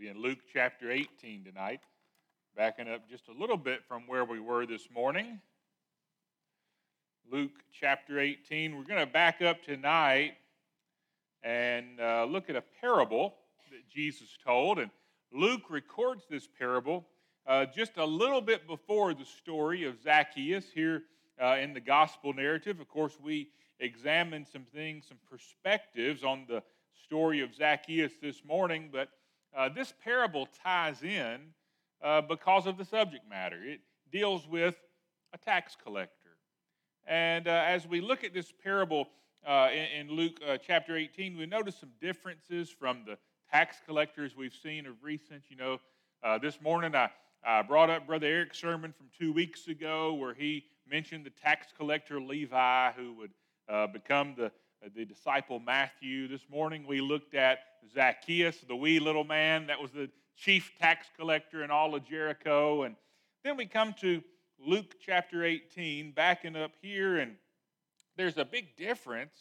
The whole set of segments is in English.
be in Luke chapter 18 tonight, backing up just a little bit from where we were this morning. Luke chapter 18. We're going to back up tonight and uh, look at a parable that Jesus told. And Luke records this parable uh, just a little bit before the story of Zacchaeus here uh, in the gospel narrative. Of course, we examined some things, some perspectives on the story of Zacchaeus this morning, but uh, this parable ties in uh, because of the subject matter. It deals with a tax collector. And uh, as we look at this parable uh, in, in, Luke uh, chapter 18, we notice some differences from the tax collectors we've seen of recent. You know, this morning I, I brought up Brother Eric's sermon from two weeks ago where he mentioned the tax collector Levi who would become the the disciple Matthew. This morning we looked at Zacchaeus, the wee little man that was the chief tax collector in all of Jericho. And then we come to Luke chapter 18, backing up here, and there's a big difference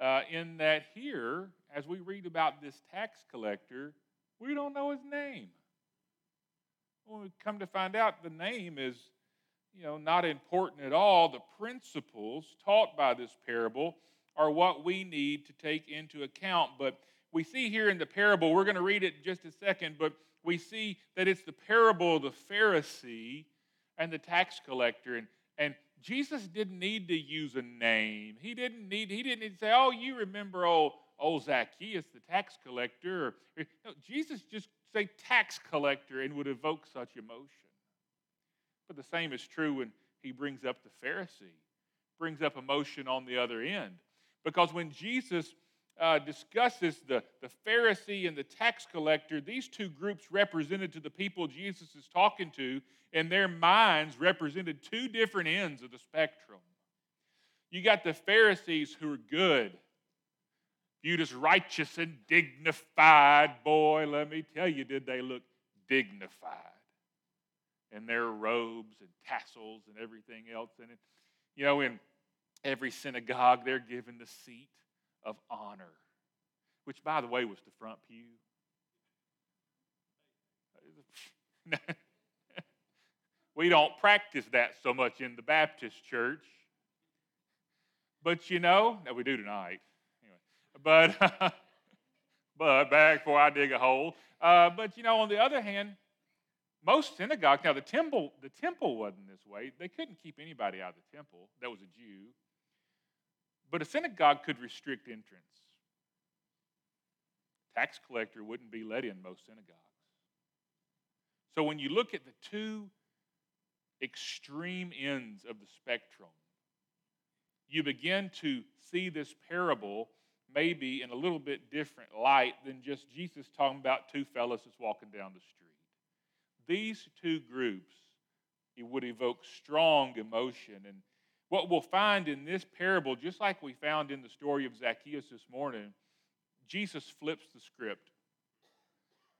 uh, in that here, as we read about this tax collector, we don't know his name. When we come to find out, the name is, you know, not important at all. The principles taught by this parable are what we need to take into account. But we see here in the parable, we're going to read it in just a second, but we see that it's the parable of the Pharisee and the tax collector. And, and Jesus didn't need to use a name. He didn't need, he didn't need to say, oh, you remember old, old Zacchaeus, the tax collector. no, Jesus just say tax collector and would evoke such emotion. But the same is true when he brings up the Pharisee, brings up emotion on the other end. Because when Jesus uh, discusses the, the Pharisee and the tax collector, these two groups represented to the people Jesus is talking to, and their minds, represented two different ends of the spectrum. You got the Pharisees who are good, viewed as righteous and dignified. Boy, let me tell you, did they look dignified in their robes and tassels and everything else. And, it, you know, in every synagogue, they're given the seat of honor, which, by the way, was the front pew. we don't practice that so much in the Baptist church. But you know, no, we do tonight. Anyway, but but back before I dig a hole. Uh, but you know, on the other hand, most synagogues now the temple the temple wasn't this way. They couldn't keep anybody out of the temple that was a Jew. But a synagogue could restrict entrance. Tax collector wouldn't be let in most synagogues. So when you look at the two extreme ends of the spectrum, you begin to see this parable maybe in a little bit different light than just Jesus talking about two fellas that's walking down the street. These two groups, it would evoke strong emotion and what we'll find in this parable, just like we found in the story of Zacchaeus this morning, Jesus flips the script.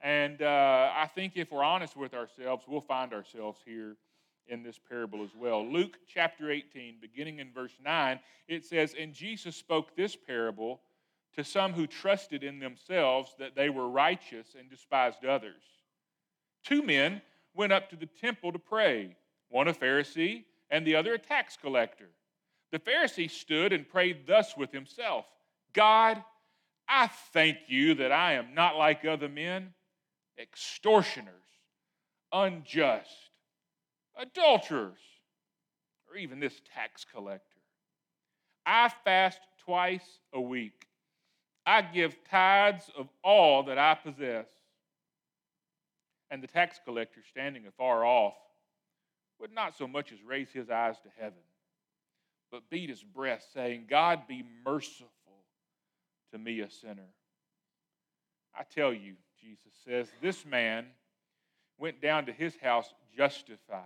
And uh, I think if we're honest with ourselves, we'll find ourselves here in this parable as well. Luke chapter 18, beginning in verse 9, it says, And Jesus spoke this parable to some who trusted in themselves that they were righteous and despised others. Two men went up to the temple to pray, one a Pharisee and the other a tax collector. The Pharisee stood and prayed thus with himself God, I thank you that I am not like other men, extortioners, unjust, adulterers, or even this tax collector. I fast twice a week. I give tithes of all that I possess. And the tax collector, standing afar off, would not so much as raise his eyes to heaven, but beat his breast, saying, God be merciful to me, a sinner. I tell you, Jesus says, this man went down to his house justified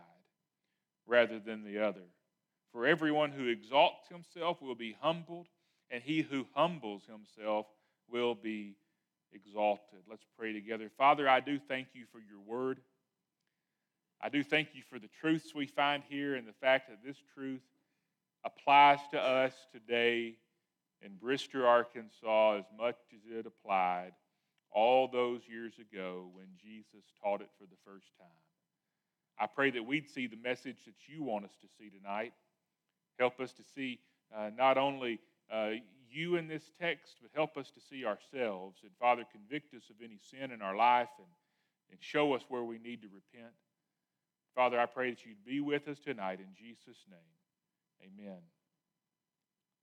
rather than the other. For everyone who exalts himself will be humbled, and he who humbles himself will be exalted. Let's pray together. Father, I do thank you for your word. I do thank you for the truths we find here and the fact that this truth applies to us today in Brister, Arkansas, as much as it applied all those years ago when Jesus taught it for the first time. I pray that we'd see the message that you want us to see tonight. Help us to see uh, not only uh, you in this text, but help us to see ourselves. And Father, convict us of any sin in our life and, and show us where we need to repent. Father, I pray that you'd be with us tonight in Jesus' name. Amen.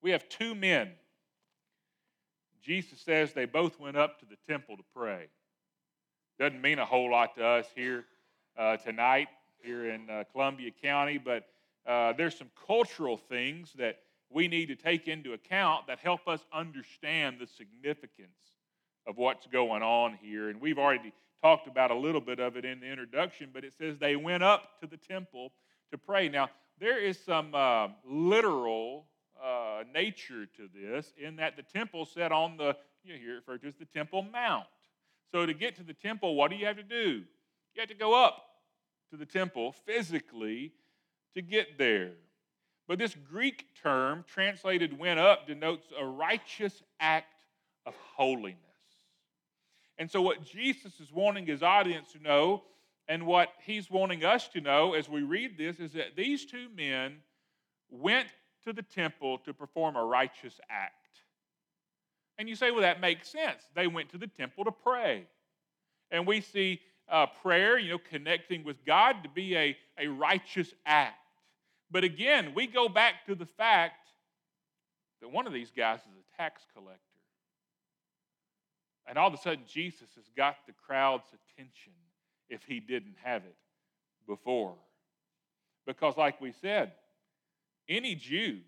We have two men. Jesus says they both went up to the temple to pray. Doesn't mean a whole lot to us here uh, tonight, here in uh, Columbia County, but uh, there's some cultural things that we need to take into account that help us understand the significance of what's going on here. And we've already talked about a little bit of it in the introduction, but it says they went up to the temple to pray. Now, there is some uh, literal uh, nature to this in that the temple set on the, you hear it referred to as the Temple Mount. So to get to the temple, what do you have to do? You have to go up to the temple physically to get there. But this Greek term, translated went up, denotes a righteous act of holiness. And so, what Jesus is wanting his audience to know, and what he's wanting us to know as we read this, is that these two men went to the temple to perform a righteous act. And you say, well, that makes sense. They went to the temple to pray. And we see uh, prayer, you know, connecting with God to be a, a righteous act. But again, we go back to the fact that one of these guys is a tax collector. And all of a sudden, Jesus has got the crowd's attention if he didn't have it before. Because, like we said, any Jew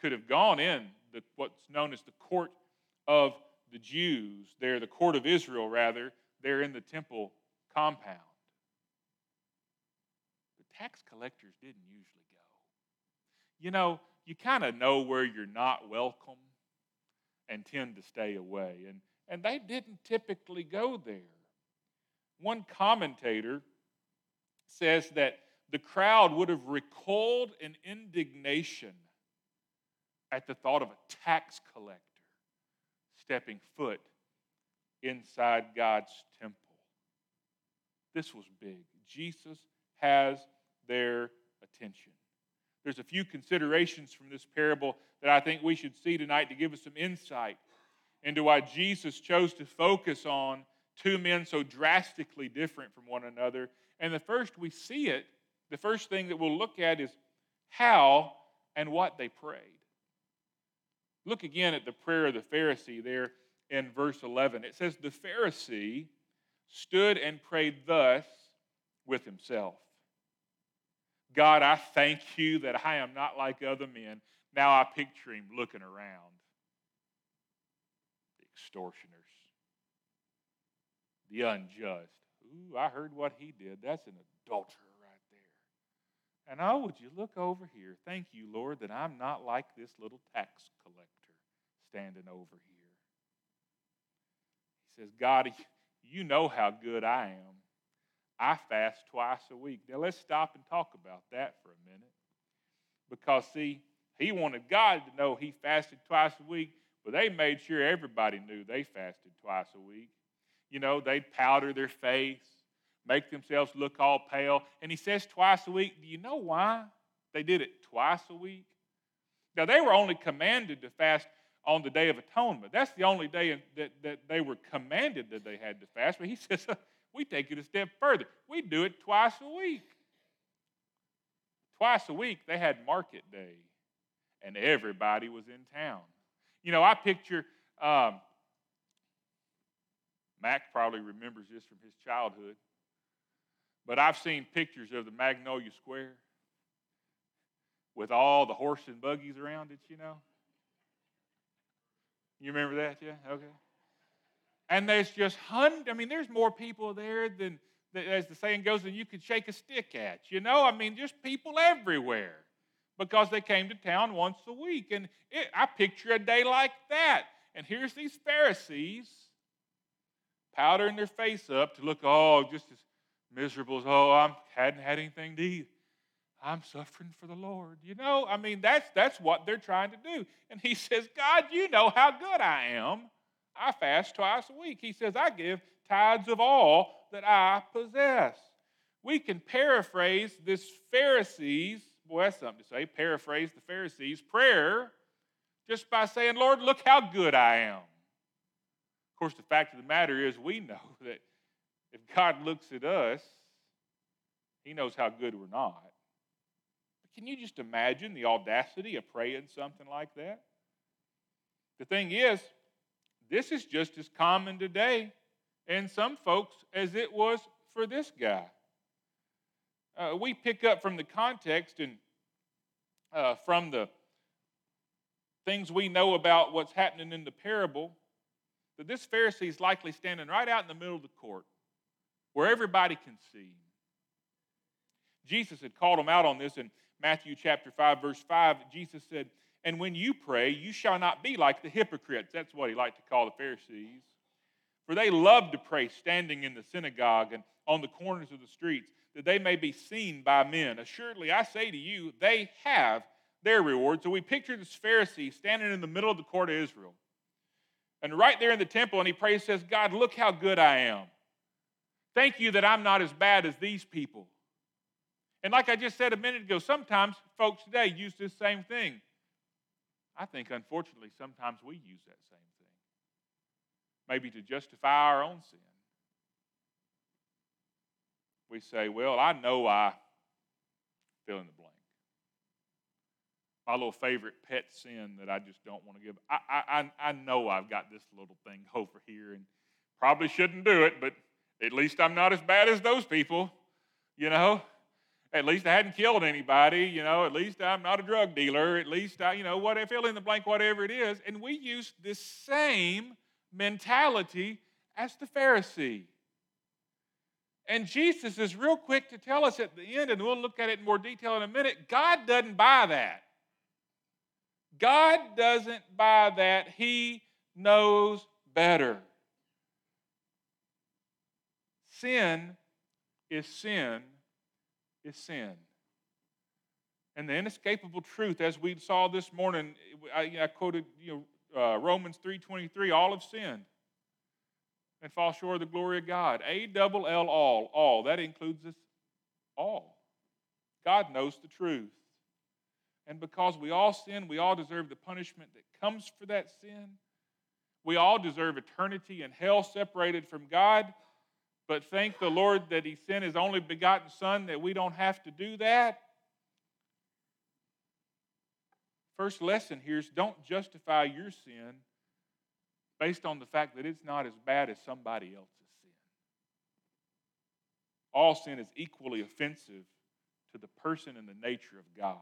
could have gone in the, what's known as the court of the Jews, there, the court of Israel, rather, there in the temple compound. The tax collectors didn't usually go. you know, you kind of know where you're not welcome and tend to stay away. And, and they didn't typically go there. One commentator says that the crowd would have recoiled in indignation at the thought of a tax collector stepping foot inside God's temple. This was big. Jesus has their attention. There's a few considerations from this parable that I think we should see tonight to give us some insight into why Jesus chose to focus on two men so drastically different from one another. And the first we see it, the first thing that we'll look at is how and what they prayed. Look again at the prayer of the Pharisee there in verse 11. It says, The Pharisee stood and prayed thus with himself. God, I thank you that I am not like other men. Now I picture him looking around. Extortioners, the unjust. Ooh, I heard what he did. That's an adulterer right there. And oh, would you look over here? Thank you, Lord, that I'm not like this little tax collector standing over here. He says, God, you know how good I am. I fast twice a week. Now let's stop and talk about that for a minute. Because, see, he wanted God to know he fasted twice a week, but they made sure everybody knew they fasted twice a week. You know, they'd powder their face, make themselves look all pale. And he says twice a week. Do you know why they did it twice a week? Now, they were only commanded to fast on the Day of Atonement. That's the only day that, that they were commanded that they had to fast. But he says, we take it a step further. We do it twice a week. Twice a week, they had market day, and everybody was in town. You know, I picture, um, Mac probably remembers this from his childhood, but I've seen pictures of the Magnolia Square with all the horse and buggies around it, you know. You remember that, yeah? Okay. And there's just hundreds, I mean, there's more people there than, as the saying goes, than you could shake a stick at. You know, I mean, just people everywhere because they came to town once a week. And it, I picture a day like that. And here's these Pharisees powdering their face up to look, oh, just as miserable as, oh, I hadn't had anything to eat. I'm suffering for the Lord. You know, I mean, that's, that's what they're trying to do. And he says, God, you know how good I am. I fast twice a week. He says, I give tithes of all that I possess. We can paraphrase this Pharisees, boy, that's something to say, paraphrase the Pharisees' prayer just by saying, Lord, look how good I am. Of course, the fact of the matter is, we know that if God looks at us, He knows how good we're not. But can you just imagine the audacity of praying something like that? The thing is, this is just as common today in some folks as it was for this guy. Uh, we pick up from the context and uh, from the things we know about what's happening in the parable that this Pharisee is likely standing right out in the middle of the court where everybody can see. Jesus had called him out on this in Matthew chapter 5, verse 5. Jesus said, And when you pray, you shall not be like the hypocrites. That's what he liked to call the Pharisees. For they love to pray standing in the synagogue and on the corners of the streets that they may be seen by men. Assuredly, I say to you, they have their reward. So we picture this Pharisee standing in the middle of the court of Israel. And right there in the temple, and he prays, says, God, look how good I am. Thank you that I'm not as bad as these people. And like I just said a minute ago, sometimes folks today use this same thing. I think, unfortunately, sometimes we use that same. Maybe to justify our own sin we say, Well, I know I fill in the blank. My little favorite pet sin that I just don't want to give. I, I, I know I've got this little thing over here and probably shouldn't do it, but at least I'm not as bad as those people, you know. At least I hadn't killed anybody, you know. At least I'm not a drug dealer. At least I, you know, what fill in the blank, whatever it is. And we use this same mentality as the Pharisee. And Jesus is real quick to tell us at the end, and we'll look at it in more detail in a minute God doesn't buy that. God doesn't buy that. He knows better. Sin is sin is sin. And the inescapable truth, as we saw this morning, I, I quoted you know, uh, Romans 3.23, all have sinned and fall short of the glory of God. A double L all, all. That includes us all. God knows the truth. And because we all sin, we all deserve the punishment that comes for that sin. We all deserve eternity in hell separated from God. But thank the Lord that He sent His only begotten Son that we don't have to do that. First lesson here is don't justify your sin based on the fact that it's not as bad as somebody else's sin. All sin is equally offensive to the person and the nature of God.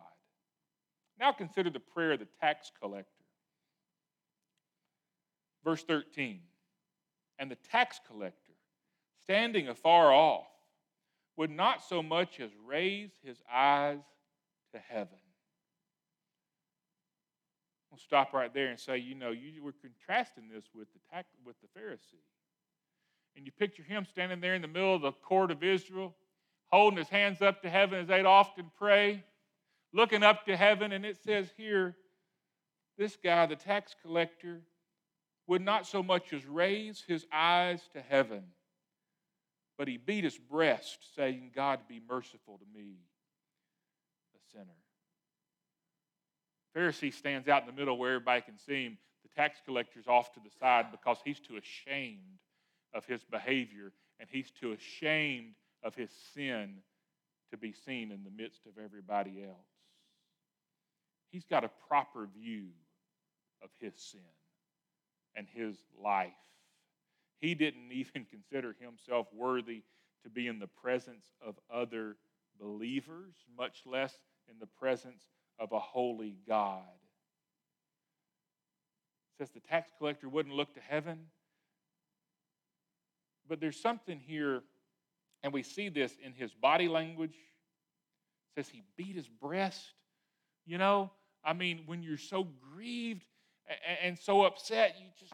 Now consider the prayer of the tax collector. Verse 13 And the tax collector, standing afar off, would not so much as raise his eyes to heaven We'll stop right there and say, you know, you were contrasting this with the, tax, with the Pharisee. And you picture him standing there in the middle of the court of Israel, holding his hands up to heaven as they'd often pray, looking up to heaven, and it says here, this guy, the tax collector, would not so much as raise his eyes to heaven, but he beat his breast, saying, God, be merciful to me, a sinner. Pharisee stands out in the middle where everybody can see him. The tax collector's off to the side because he's too ashamed of his behavior and he's too ashamed of his sin to be seen in the midst of everybody else. He's got a proper view of his sin and his life. He didn't even consider himself worthy to be in the presence of other believers, much less in the presence of a holy God. It says the tax collector wouldn't look to heaven. But there's something here, and we see this in his body language. It says he beat his breast. You know, I mean, when you're so grieved and so upset, you just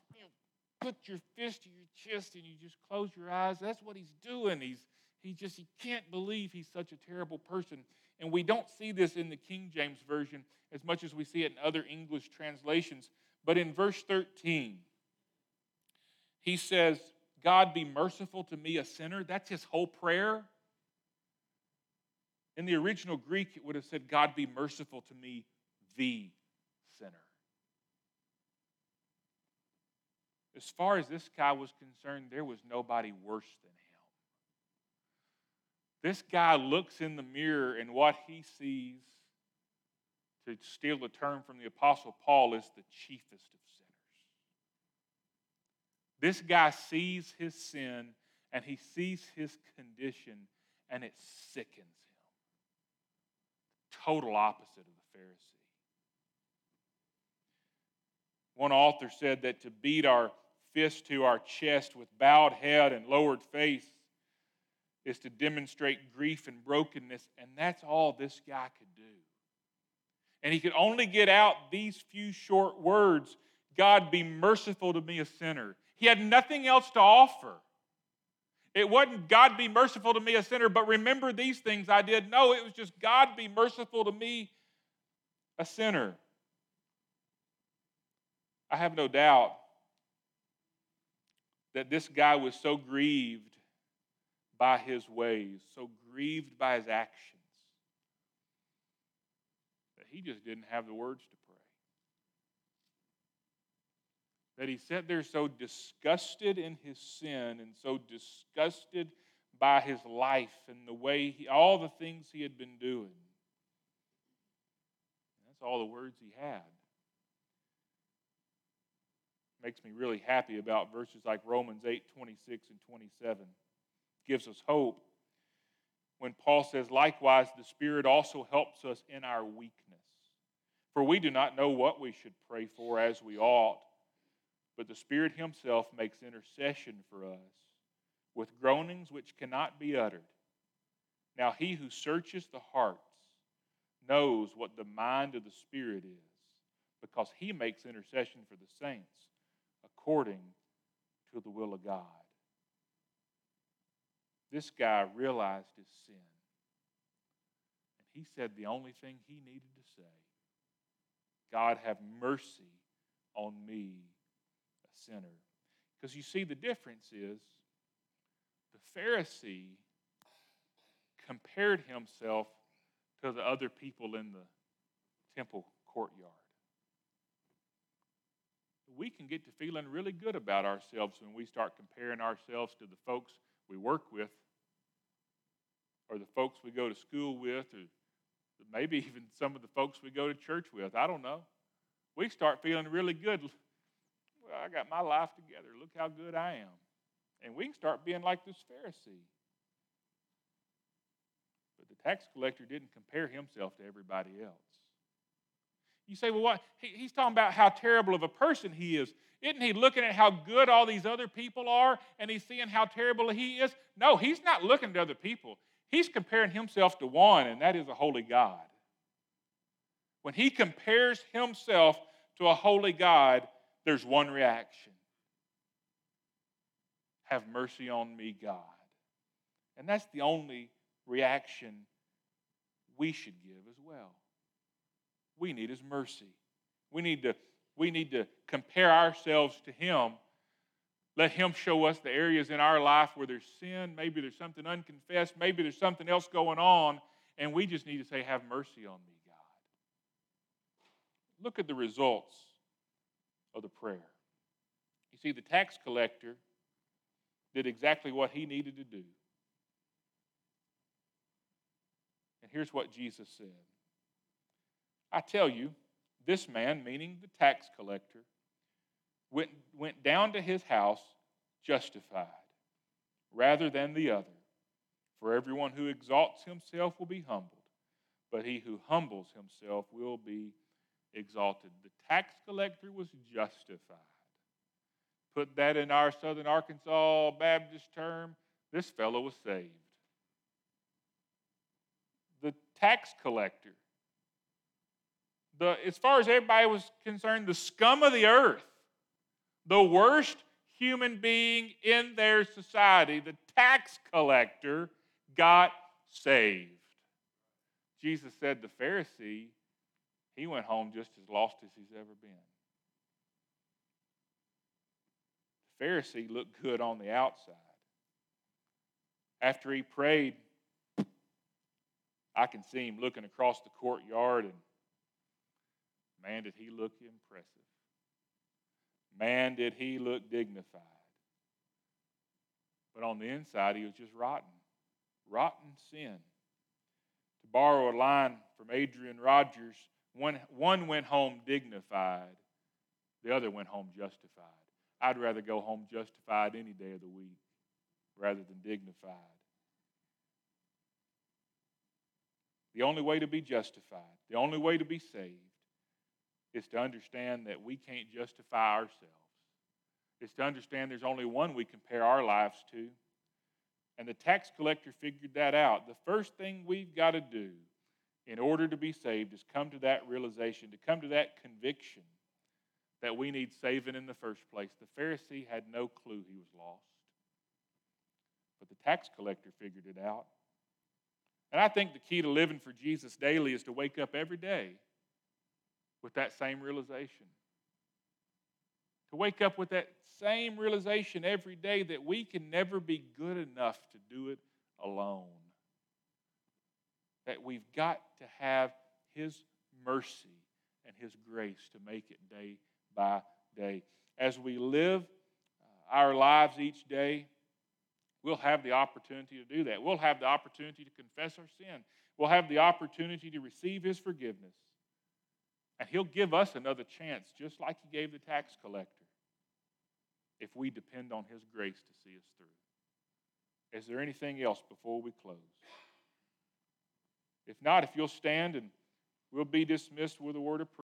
put your fist to your chest and you just close your eyes. That's what he's doing. He's he just he can't believe he's such a terrible person. And we don't see this in the King James Version as much as we see it in other English translations. But in verse 13, He says, God be merciful to me, a sinner. That's his whole prayer. In the original Greek, it would have said, God be merciful to me, the sinner. As far as this guy was concerned, there was nobody worse than him. This guy looks in the mirror, and what he sees, to steal a term from the Apostle Paul, is the chiefest of sinners. This guy sees his sin and he sees his condition, and it sickens him. Total opposite of the Pharisee. One author said that to beat our fist to our chest with bowed head and lowered face is to demonstrate grief and brokenness, and that's all this guy could do. And he could only get out these few short words God, be merciful to me, a sinner. He had nothing else to offer. It wasn't God be merciful to me, a sinner, but remember these things I did. No, it was just God be merciful to me, a sinner. I have no doubt that this guy was so grieved by his ways, so grieved by his actions, that he just didn't have the words to pray. That he sat there so disgusted in his sin and so disgusted by his life and the way he, all the things he had been doing. That's all the words he had makes me really happy about verses like Romans 8 26 and 27. Gives us hope when Paul says, Likewise, the Spirit also helps us in our weakness. For we do not know what we should pray for as we ought, but the Spirit Himself makes intercession for us with groanings which cannot be uttered. Now, He who searches the hearts knows what the mind of the Spirit is, because He makes intercession for the saints according to the will of God. This guy realized his sin. And he said the only thing he needed to say God, have mercy on me, a sinner. Because you see, the difference is the Pharisee compared himself to the other people in the temple courtyard we can get to feeling really good about ourselves when we start comparing ourselves to the folks we work with or the folks we go to school with or maybe even some of the folks we go to church with. I don't know. We start feeling really good. Well, I got my life together. Look how good I am. And we can start being like this Pharisee. But the tax collector didn't compare himself to everybody else. You say, well, what? He, he's talking about how terrible of a person he is. Isn't he looking at how good all these other people are and he's seeing how terrible he is? No, he's not looking to other people. He's comparing himself to one, and that is a holy God. When he compares himself to a holy God, there's one reaction Have mercy on me, God. And that's the only reaction we should give as well we need His mercy. We need to, we need to compare ourselves to Him. Let Him show us the areas in our life where there's sin, maybe there's something unconfessed, maybe there's something else going on, and we just need to say, Have mercy on me, God. Look at the results of the prayer. You see, the tax collector did exactly what he needed to do. And here's what Jesus said I tell you, this man, meaning the tax collector, went, went down to his house justified rather than the other. For everyone who exalts himself will be humbled, but he who humbles himself will be exalted. The tax collector was justified. Put that in our Southern Arkansas Baptist term, this fellow was saved. The tax collector the, as far as everybody was concerned, the scum of the earth, the worst human being in their society, the tax collector, got saved. Jesus said the Pharisee, he went home just as lost as he's ever been. The Pharisee looked good on the outside. After he prayed, I can see him looking across the courtyard, and man, did he look impressive. Man, did he look dignified. But on the inside, he was just rotten. Rotten sin. To borrow a line from Adrian Rogers, one, one went home dignified, the other went home justified. I'd rather go home justified any day of the week rather than dignified. The only way to be justified, the only way to be saved, is to understand that we can't justify ourselves. It's to understand there's only one we compare our lives to. And the tax collector figured that out. The first thing we've got to do in order to be saved is come to that realization, to come to that conviction that we need saving in the first place. The Pharisee had no clue he was lost, but the tax collector figured it out. And I think the key to living for Jesus daily is to wake up every day with that same realization. To wake up with that same realization every day that we can never be good enough to do it alone. That we've got to have His mercy and His grace to make it day by day. As we live uh, our lives each day, we'll have the opportunity to do that. We'll have the opportunity to confess our sin. We'll have the opportunity to receive His forgiveness. And He'll give us another chance, just like He gave the tax collector, if we depend on His grace to see us through. Is there anything else before we close? If not, if you'll stand and we'll be dismissed with a word of prayer.